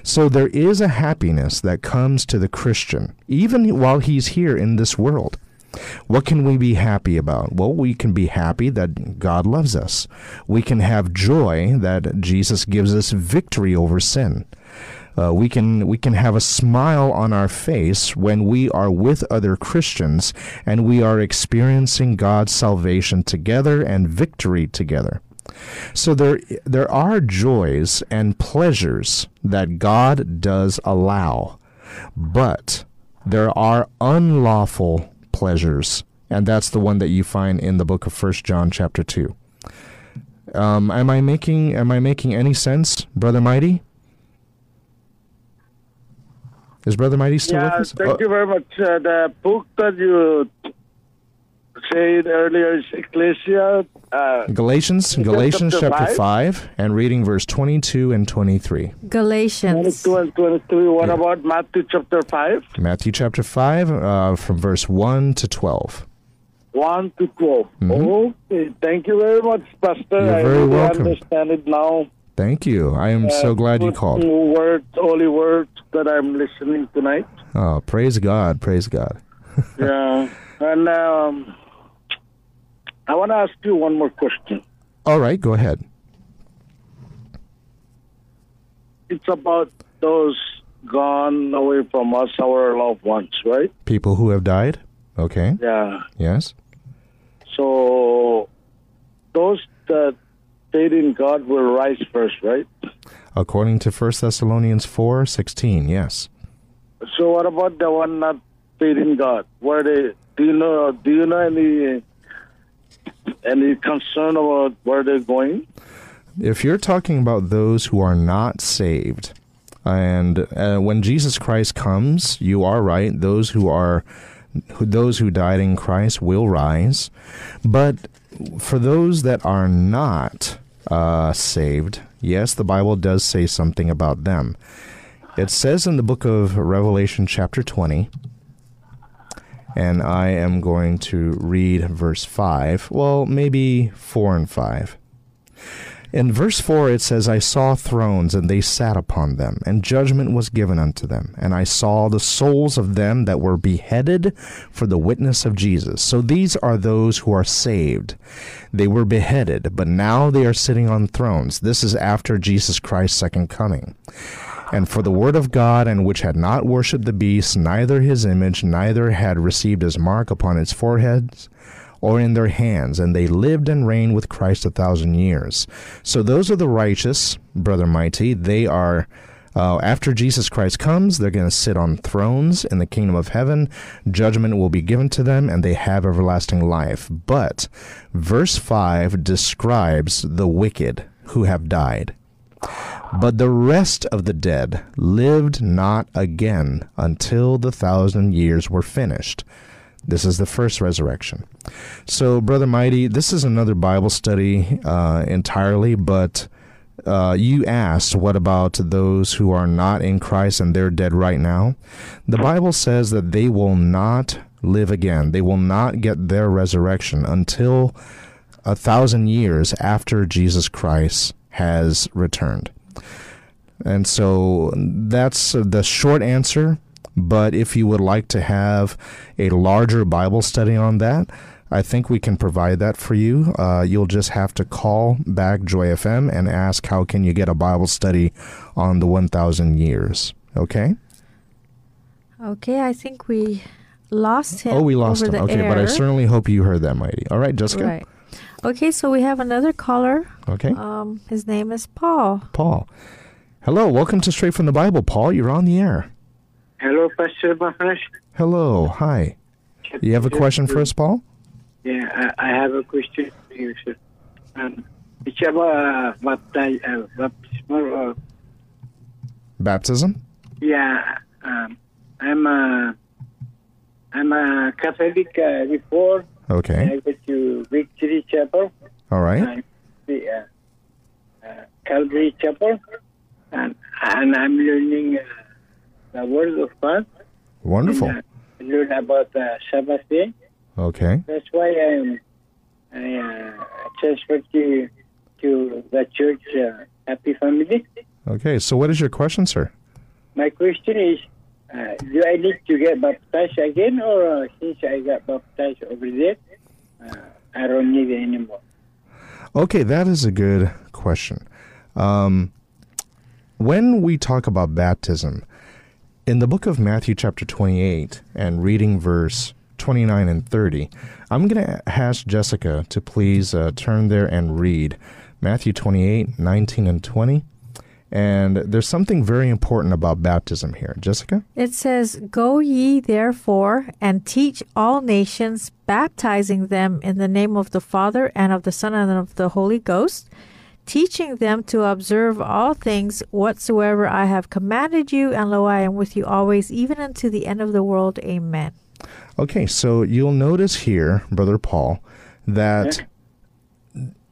So there is a happiness that comes to the Christian, even while he's here in this world. What can we be happy about? Well, we can be happy that God loves us. We can have joy that Jesus gives us victory over sin. Uh, we can we can have a smile on our face when we are with other Christians and we are experiencing God's salvation together and victory together. So there there are joys and pleasures that God does allow, but there are unlawful pleasures, and that's the one that you find in the book of First John chapter two. Um, am I making am I making any sense, brother Mighty? Is brother Mighty still yeah, with us? thank Oh, you very much. Uh, the book that you said earlier is Ecclesia. Uh, Galatians, Galatians chapter chapter five? five, and reading verse twenty-two and twenty-three. Galatians. 22 and 23. What Yeah. about Matthew chapter 5? Matthew chapter five, uh, from verse one to twelve. 1 to 12. Mhm. Okay, thank you very much, Pastor. You're I very really welcome. understand it now. Thank you. I am so Uh, glad you called. Words, holy words that I'm listening tonight. Oh, praise God, praise God. yeah. And um, I want to ask you one more question. All right, go ahead. It's about those gone away from us, our loved ones, right? People who have died. Okay. Yeah. Yes. So those that faith in God will rise first, right? According to First Thessalonians four sixteen. Yes. So what about the one not faith in God? Where they do you know do you know any any concern about where they're going? If you're talking about those who are not saved, and uh, when Jesus Christ comes, you are right. Those who are who, those who died in Christ will rise, but for those that are not uh, saved, yes, the Bible does say something about them. It says in the book of Revelation, chapter 20, and I am going to read verse 5, well, maybe 4 and 5. In verse 4, it says, I saw thrones, and they sat upon them, and judgment was given unto them. And I saw the souls of them that were beheaded for the witness of Jesus. So these are those who are saved. They were beheaded, but now they are sitting on thrones. This is after Jesus Christ's second coming. And for the word of God, and which had not worshipped the beast, neither his image, neither had received his mark upon its foreheads, or in their hands, and they lived and reigned with Christ a thousand years. So those are the righteous, brother mighty. They are, uh, after Jesus Christ comes, they're going to sit on thrones in the kingdom of heaven. Judgment will be given to them, and they have everlasting life. But verse 5 describes the wicked who have died. But the rest of the dead lived not again until the thousand years were finished. This is the first resurrection. So, Brother Mighty, this is another Bible study uh, entirely, but uh, you asked, what about those who are not in Christ and they're dead right now? The Bible says that they will not live again. They will not get their resurrection until a thousand years after Jesus Christ has returned. And so that's the short answer. But if you would like to have a larger Bible study on that, I think we can provide that for you. Uh, you'll just have to call back Joy FM and ask how can you get a Bible study on the 1,000 years. Okay? Okay, I think we lost him. oh, we lost him. Okay, but I certainly hope you heard that, Mighty. All right, Jessica? Right. Okay, so we have another caller. Okay. Um, his name is Paul. Paul. Hello, welcome to Straight from the Bible, Paul. You're on the air. Hello, Pastor Maharaj. Hello, hi. You have a question for us, Paul? Yeah, I, I have a question for you, sir. Um, it's about uh, baptize, uh, baptismal. Uh, Baptism? yeah, um, I'm a I'm a Catholic uh, before. Okay. I go to Victory Chapel, All right. and the uh, uh, Calvary Chapel, and I'm learning uh, the Word of God. Wonderful. And, uh, learn about uh, Sabbath day. Okay. That's why I'm I uh, transferred to to the church uh, Happy Family. Okay, so what is your question, sir? My question is, uh, do I need to get baptized again, or uh, since I got baptized over there, uh, I don't need it anymore? Okay, that is a good question. Um, when we talk about baptism, in the book of Matthew, chapter 28, and reading verse 29 and 30, I'm going to ask Jessica to please uh, turn there and read Matthew 28, 19 and 20. And there's something very important about baptism here. Jessica? It says, Go ye therefore and teach all nations, baptizing them in the name of the Father and of the Son and of the Holy Ghost, teaching them to observe all things whatsoever I have commanded you, and lo, I am with you always, even unto the end of the world. Amen. Okay, so you'll notice here, Brother Paul, that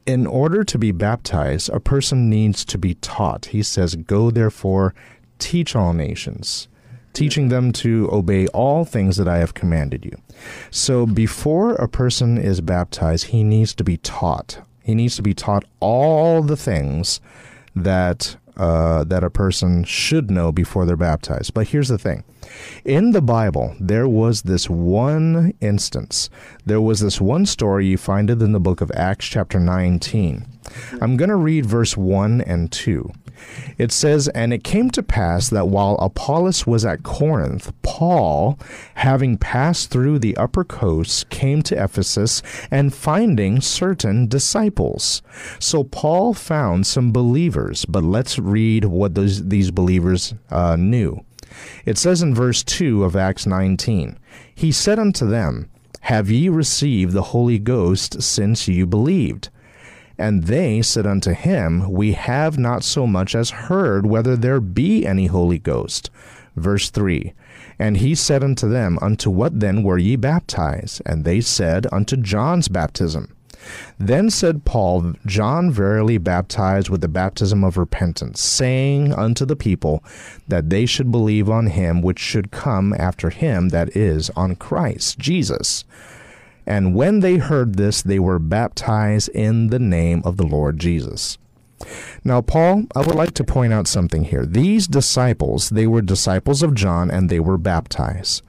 in order to be baptized, a person needs to be taught. He says, Go therefore, teach all nations, teaching them to obey all things that I have commanded you. So before a person is baptized, he needs to be taught. He needs to be taught all the things that uh, that a person should know before they're baptized. But here's the thing in the Bible, there was this one instance, there was this one story, you find it in the book of Acts, chapter 19. I'm going to read verse 1 and 2. It says, And it came to pass that while Apollos was at Corinth, Paul, having passed through the upper coast, came to Ephesus, and finding certain disciples. So Paul found some believers, but let's read what those, these believers uh, knew. It says in verse 2 of Acts 19, He said unto them, Have ye received the Holy Ghost since you believed? And they said unto him, We have not so much as heard whether there be any Holy Ghost. Verse 3 And he said unto them, Unto what then were ye baptized? And they said, Unto John's baptism. Then said Paul, John verily baptized with the baptism of repentance, saying unto the people that they should believe on him which should come after him, that is, on Christ Jesus. And when they heard this, they were baptized in the name of the Lord Jesus. Now, Paul, I would like to point out something here. These disciples, they were disciples of John and they were baptized.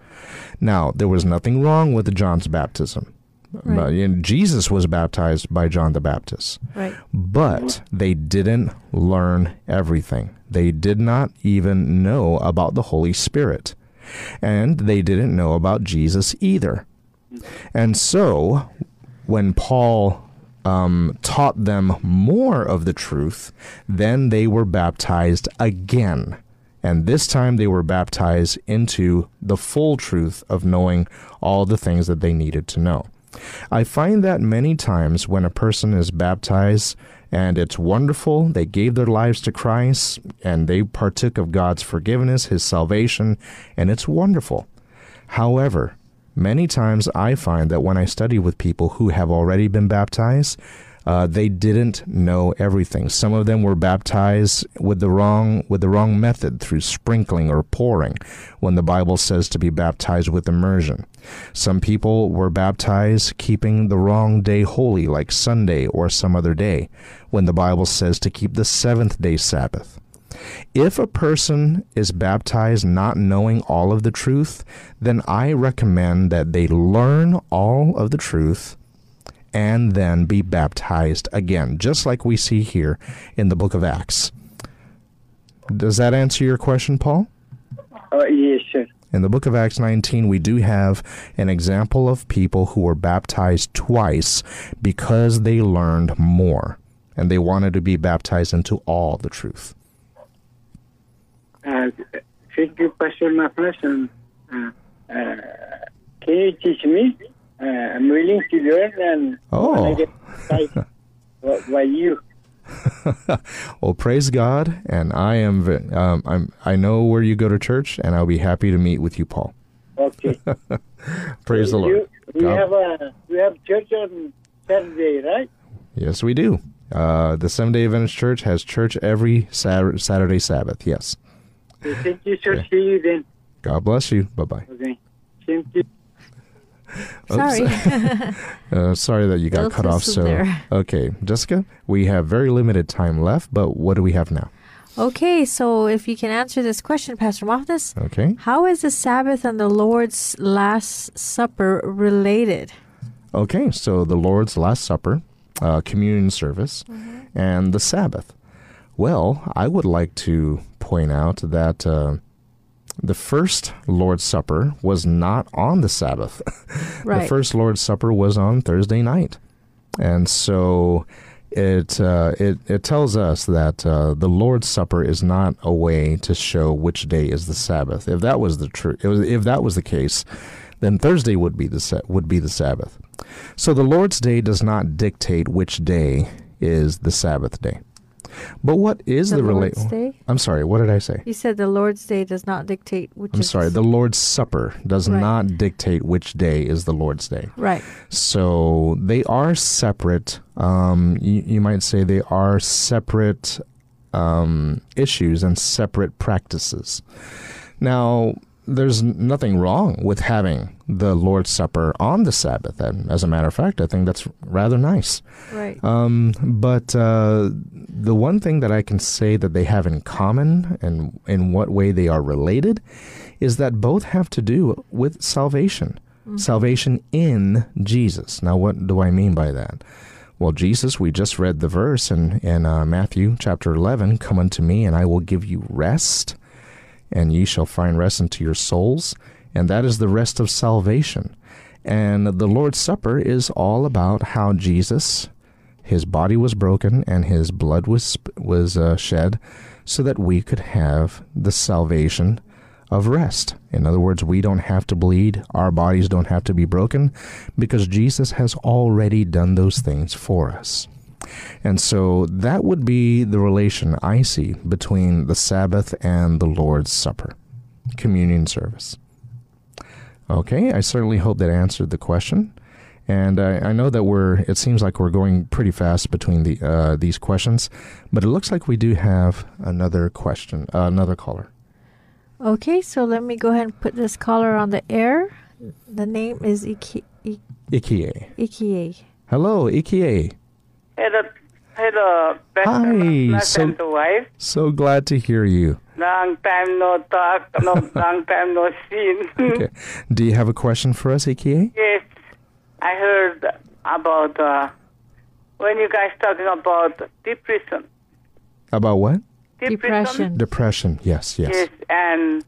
Now, there was nothing wrong with John's baptism. Right. Jesus was baptized by John the Baptist. Right. But they didn't learn everything. They did not even know about the Holy Spirit. And they didn't know about Jesus either. And so, when Paul um, taught them more of the truth, then they were baptized again. And this time they were baptized into the full truth of knowing all the things that they needed to know. I find that many times when a person is baptized and it's wonderful, they gave their lives to Christ and they partook of God's forgiveness, His salvation, and it's wonderful. However, many times I find that when I study with people who have already been baptized, uh, they didn't know everything. Some of them were baptized with the wrong with the wrong method through sprinkling or pouring, when the Bible says to be baptized with immersion. Some people were baptized keeping the wrong day holy, like Sunday or some other day, when the Bible says to keep the seventh day Sabbath. If a person is baptized not knowing all of the truth, then I recommend that they learn all of the truth and then be baptized again, just like we see here in the book of Acts. Does that answer your question, Paul? Uh, yes, sir. In the book of Acts 19, we do have an example of people who were baptized twice because they learned more and they wanted to be baptized into all the truth. Thank you, Pastor. And, uh, uh, can you teach me? Uh, I'm willing to learn and Oh. I get by- by you. well, praise God, and I am um, I'm I know where you go to church, and I'll be happy to meet with you, Paul. Okay. Praise the you, Lord. We God- have a we have church on Saturday, right? Yes, we do. Uh, the Seventh Day Adventist Church has church every Sat- Saturday Sabbath. Yes. Okay, thank you, sir. Okay. See you then. God bless you. Bye bye. Okay. Thank you. Sorry. Uh, sorry that you got Little cut off. So there. okay, Jessica, we have very limited time left, but what do we have now? okay, so if you can answer this question, Pastor Mafnas, Okay. how is the Sabbath and the Lord's Last Supper related? Okay, so the Lord's Last Supper, uh, communion service, and the Sabbath. Well, I would like to point out that uh, the first Lord's Supper was not on the Sabbath. Right. The first Lord's Supper was on Thursday night, and so it uh, it it tells us that uh, the Lord's Supper is not a way to show which day is the Sabbath. If that was the true, if that was the case, then Thursday would be the sa- would be the Sabbath. So the Lord's Day does not dictate which day is the Sabbath day. But what is The the, Lord's? I'm sorry. What did I say? You said the Lord's Day does not dictate which I'm is sorry. The Lord's Supper does Right. not dictate which day is the Lord's Day. right. So they are separate. Um, you, you might say they are separate um, issues and separate practices. Now, there's nothing wrong with having the Lord's Supper on the Sabbath. And as a matter of fact, I think that's rather nice. Right. Um, but uh, the one thing that I can say that they have in common and in what way they are related is that both have to do with salvation. Salvation in Jesus. Now, what do I mean by that? Well, Jesus, we just read the verse in, in uh, Matthew chapter 11 Come unto me, and I will give you rest, and ye shall find rest unto your souls. And that is the rest of salvation. And the Lord's Supper is all about how Jesus, his body was broken and his blood was was uh, shed, so that we could have the salvation of rest. In other words, we don't have to bleed, our bodies don't have to be broken, because Jesus has already done those things for us. And so that would be the relation I see between the Sabbath and the Lord's Supper, communion service. Okay, I certainly hope that answered the question. And I, I know that we're, it seems like we're going pretty fast between the uh, these questions, but it looks like we do have another question, uh, another caller. Okay, so let me go ahead and put this caller on the air. The name is Iki, I- Ikie. Ikie. Hello, Ikie. Hello, hello, Pastor Hi, Mafnas so- the wife. So glad to hear you. Long time no talk, no long time no seen. Okay. Do you have a question for us, Ikie? yes, I heard about uh, when you guys talking about depression. About what? Depression. Depression. Yes, yes. Yes, and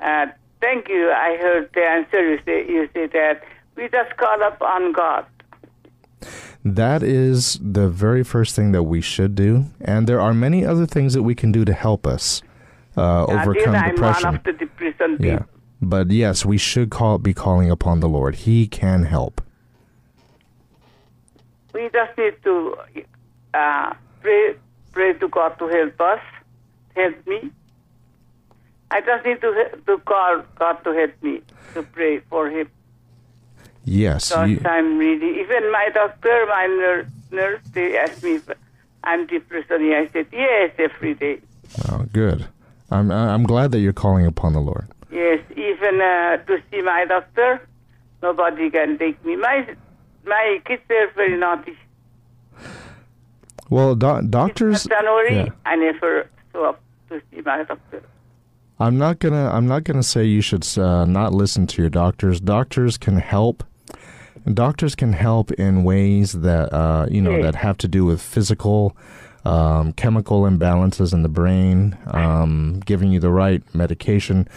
uh, thank you. I heard the answer. You say you say that we just call up on God. That is the very first thing that we should do, and there are many other things that we can do to help us uh, this overcome I'm depression. one of the depression people. Yeah, but yes, we should call be calling upon the Lord. He can help. We just need to uh, pray, pray to God to help us, help me. I just need to to call God to help me to pray for Him. Yes, Because you, I'm really even my doctor, my nurse, nurse they asked me if I'm depressed. And I said yes every day. oh, good. I'm I'm glad that you're calling upon the Lord. Yes, even uh, to see my doctor, nobody can take me. My my kids are very naughty. Well, do- doctors. Yeah. I never show up to see my doctor. I'm not gonna. I'm not gonna say you should uh, not listen to your doctors. Doctors can help. Doctors can help in ways that uh, you know that have to do with physical um, chemical imbalances in the brain, um, giving you the right medication.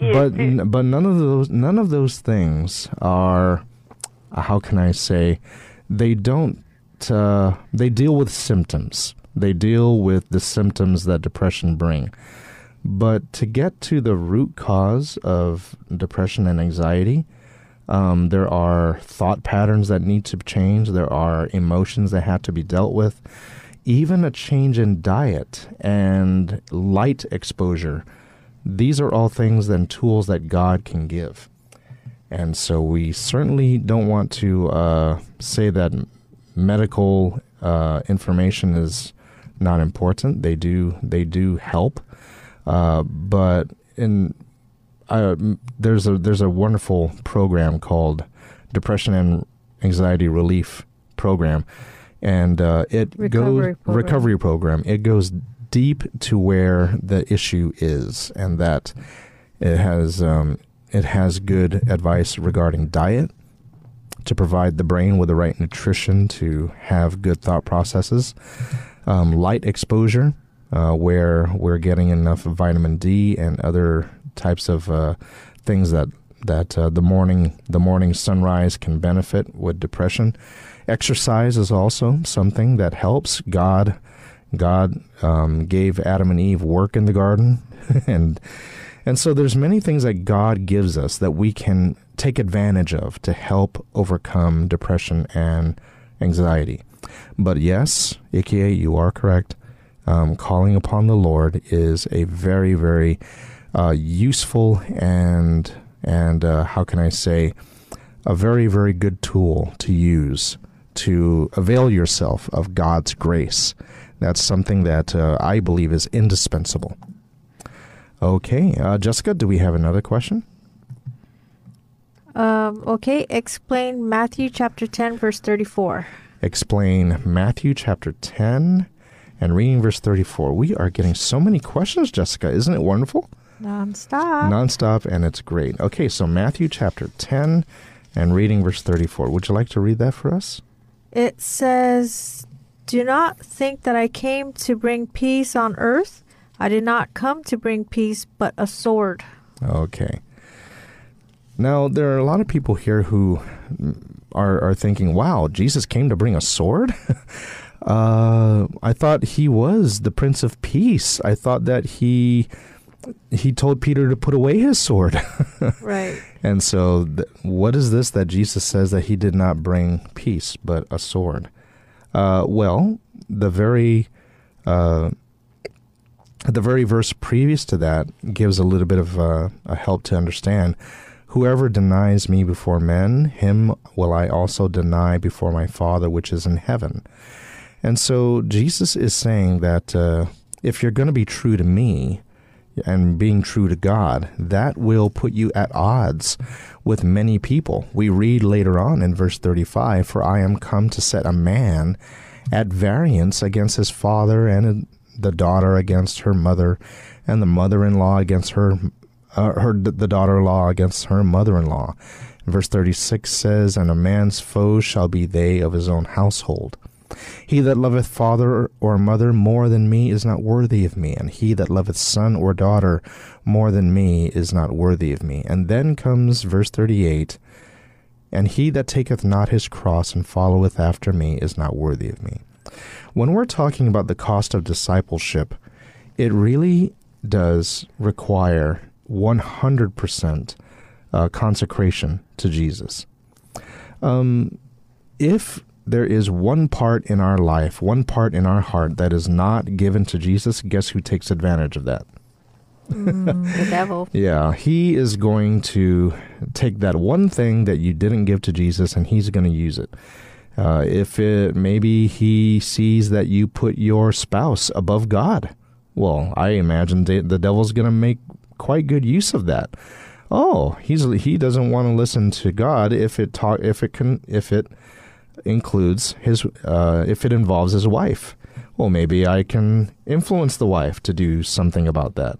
but but none of those none of those things are uh, how can I say they don't uh, they deal with symptoms. They deal with the symptoms that depression bring. But to get to the root cause of depression and anxiety, um, there are thought patterns that need to change. There are emotions that have to be dealt with. Even a change in diet and light exposure. These are all things and tools that God can give. And so we certainly don't want to uh, say that medical uh, information is not important. They do they do help, uh, but in uh, there's a there's a wonderful program called Depression and Anxiety Relief Program, and uh, it Recovery goes program. recovery program. It goes deep to where the issue is, and that it has um, it has good advice regarding diet to provide the brain with the right nutrition to have good thought processes. Um, light exposure, uh, where we're getting enough vitamin D and other types of uh, things that that uh, the morning the morning sunrise can benefit with depression. Exercise is also something that helps. God God um, gave Adam and Eve work in the garden, and and so there's many things that God gives us that we can take advantage of to help overcome depression and anxiety. But yes, Ike, you are correct. Um, calling upon the Lord is a very, very uh, useful and and uh, how can I say a very, very good tool to use to avail yourself of God's grace. That's something that uh, I believe is indispensable. Okay, uh, Jessica, do we have another question? Um, okay, explain Matthew chapter 10, verse 34. Explain Matthew chapter 10 and reading verse 34. We are getting so many questions, Jessica. Isn't it wonderful? Non-stop. Nonstop, and it's great. Okay, so Matthew chapter 10 and reading verse 34. Would you like to read that for us? It says, Do not think that I came to bring peace on earth. I did not come to bring peace, but a sword. Okay. Now, there are a lot of people here who are, are thinking, wow, Jesus came to bring a sword? uh, I thought he was the Prince of Peace. I thought that he he told Peter to put away his sword. Right. and so, th- what is this that Jesus says that he did not bring peace, but a sword? Uh, well, the very uh, the very verse previous to that gives a little bit of uh, a help to understand. Whoever denies me before men, him will I also deny before my Father which is in heaven. And so Jesus is saying that uh, if you're going to be true to me and being true to God, that will put you at odds with many people. We read later on in verse 35 For I am come to set a man at variance against his father, and the daughter against her mother, and the mother in law against her. Uh, her the daughter-in-law against her mother-in-law. Verse 36 says, And a man's foes shall be they of his own household. He that loveth father or mother more than me is not worthy of me, and he that loveth son or daughter more than me is not worthy of me. And then comes verse 38 And he that taketh not his cross and followeth after me is not worthy of me. When we're talking about the cost of discipleship, it really does require 100% uh, consecration to Jesus. Um, if there is one part in our life, one part in our heart that is not given to Jesus, guess who takes advantage of that? Mm, the devil. Yeah, he is going to take that one thing that you didn't give to Jesus and he's going to use it. Uh, if it maybe he sees that you put your spouse above God, well, I imagine the, the devil's going to make quite good use of that. Oh, he's he doesn't want to listen to God if it talk if it can if it includes his uh, if it involves his wife. Well, maybe I can influence the wife to do something about that.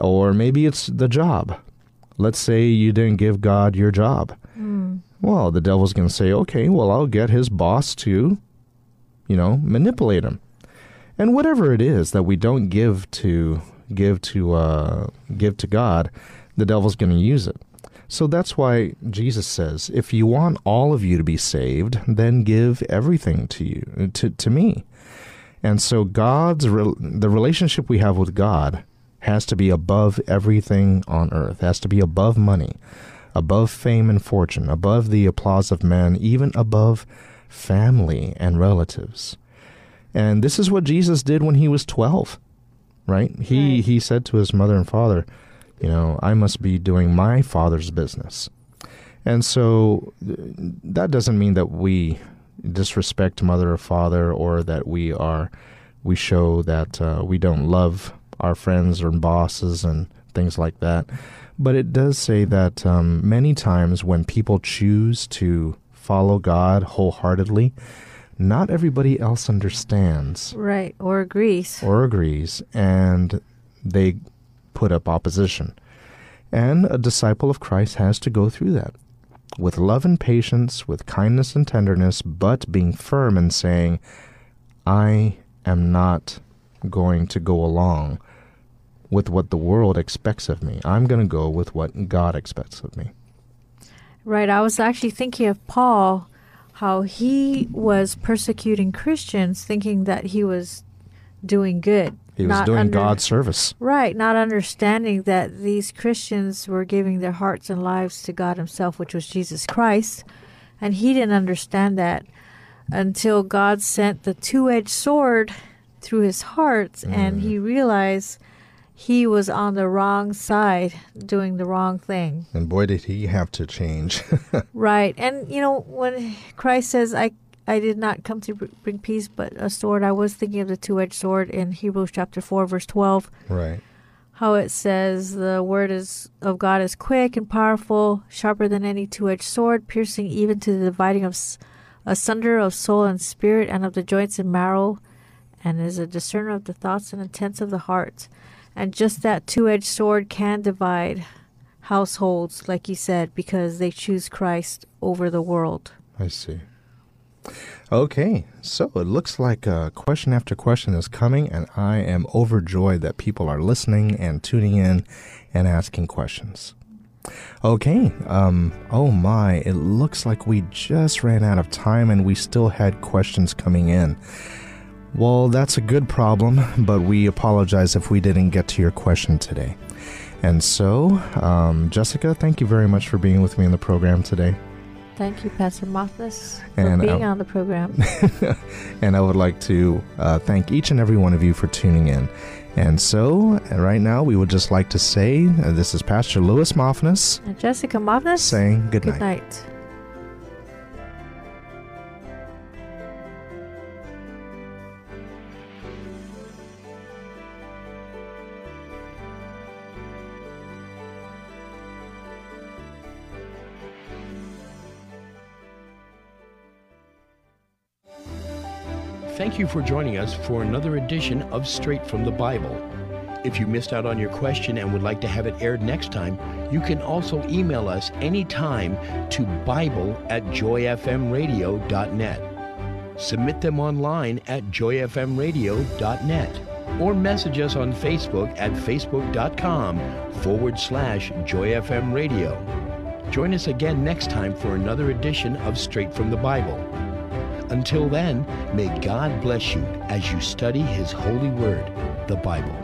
Or maybe it's the job. Let's say you didn't give God your job. Mm. Well, the devil's going to say, okay, well, I'll get his boss to, you know, manipulate him. And whatever it is that we don't give to give to uh, give to God, the devil's going to use it. So that's why Jesus says, if you want all of you to be saved, then give everything to you to to me. And so God's re- the relationship we have with God has to be above everything on earth. Has to be above money, above fame and fortune, above the applause of men, even above family and relatives. And this is what Jesus did when he was 12. Right? He Right. he said to his mother and father, you know, I must be doing my father's business. And so that doesn't mean that we disrespect mother or father or that we are we show that uh, we don't love our friends or bosses and things like that. But it does say that um, many times when people choose to follow God wholeheartedly, not everybody else understands Right. Or agrees. or agrees, and they put up opposition. And a disciple of Christ has to go through that with love and patience, with kindness and tenderness, but being firm and saying, I am not going to go along with what the world expects of me. I'm going to go with what God expects of me. Right. I was actually thinking of Paul, how he was persecuting Christians, thinking that he was doing good. He was not doing under- God's service. Right, not understanding that these Christians were giving their hearts and lives to God Himself, which was Jesus Christ. And he didn't understand that until God sent the two edged sword through his heart, and he mm. realized he was on the wrong side doing the wrong thing. And boy, did he have to change. Right. And, you know, when Christ says, I, I did not come to bring peace, but a sword, I was thinking of the two edged sword in Hebrews chapter 4, verse 12 right. how it says the word is of God is quick and powerful, sharper than any two-edged sword, piercing even to the dividing of asunder of soul and spirit and of the joints and marrow, and is a discerner of the thoughts and intents of the heart. And just that two-edged sword can divide households, like you said, because they choose Christ over the world. I see. Okay, so it looks like uh, question after question is coming, and I am overjoyed that people are listening and tuning in and asking questions. Okay, um, oh my, it looks like we just ran out of time and we still had questions coming in. Well, that's a good problem, but we apologize if we didn't get to your question today. And so, um, Jessica, thank you very much for being with me in the program today. Thank you, Pastor Mafnas, for And, being uh, on the program. and I would like to uh, thank each and every one of you for tuning in. And so, right now, we would just like to say uh, this is Pastor Louis Mafnas and Jessica Mathis, saying good, good night. night. Thank you for joining us for another edition of Straight from the Bible. If you missed out on your question and would like to have it aired next time, you can also email us anytime to Bible at joyfmradio.net. Submit them online at joyfmradio.net or message us on Facebook at facebook.com forward slash joyfmradio. Join us again next time for another edition of Straight from the Bible. Until then, may God bless you as you study His holy word, the Bible.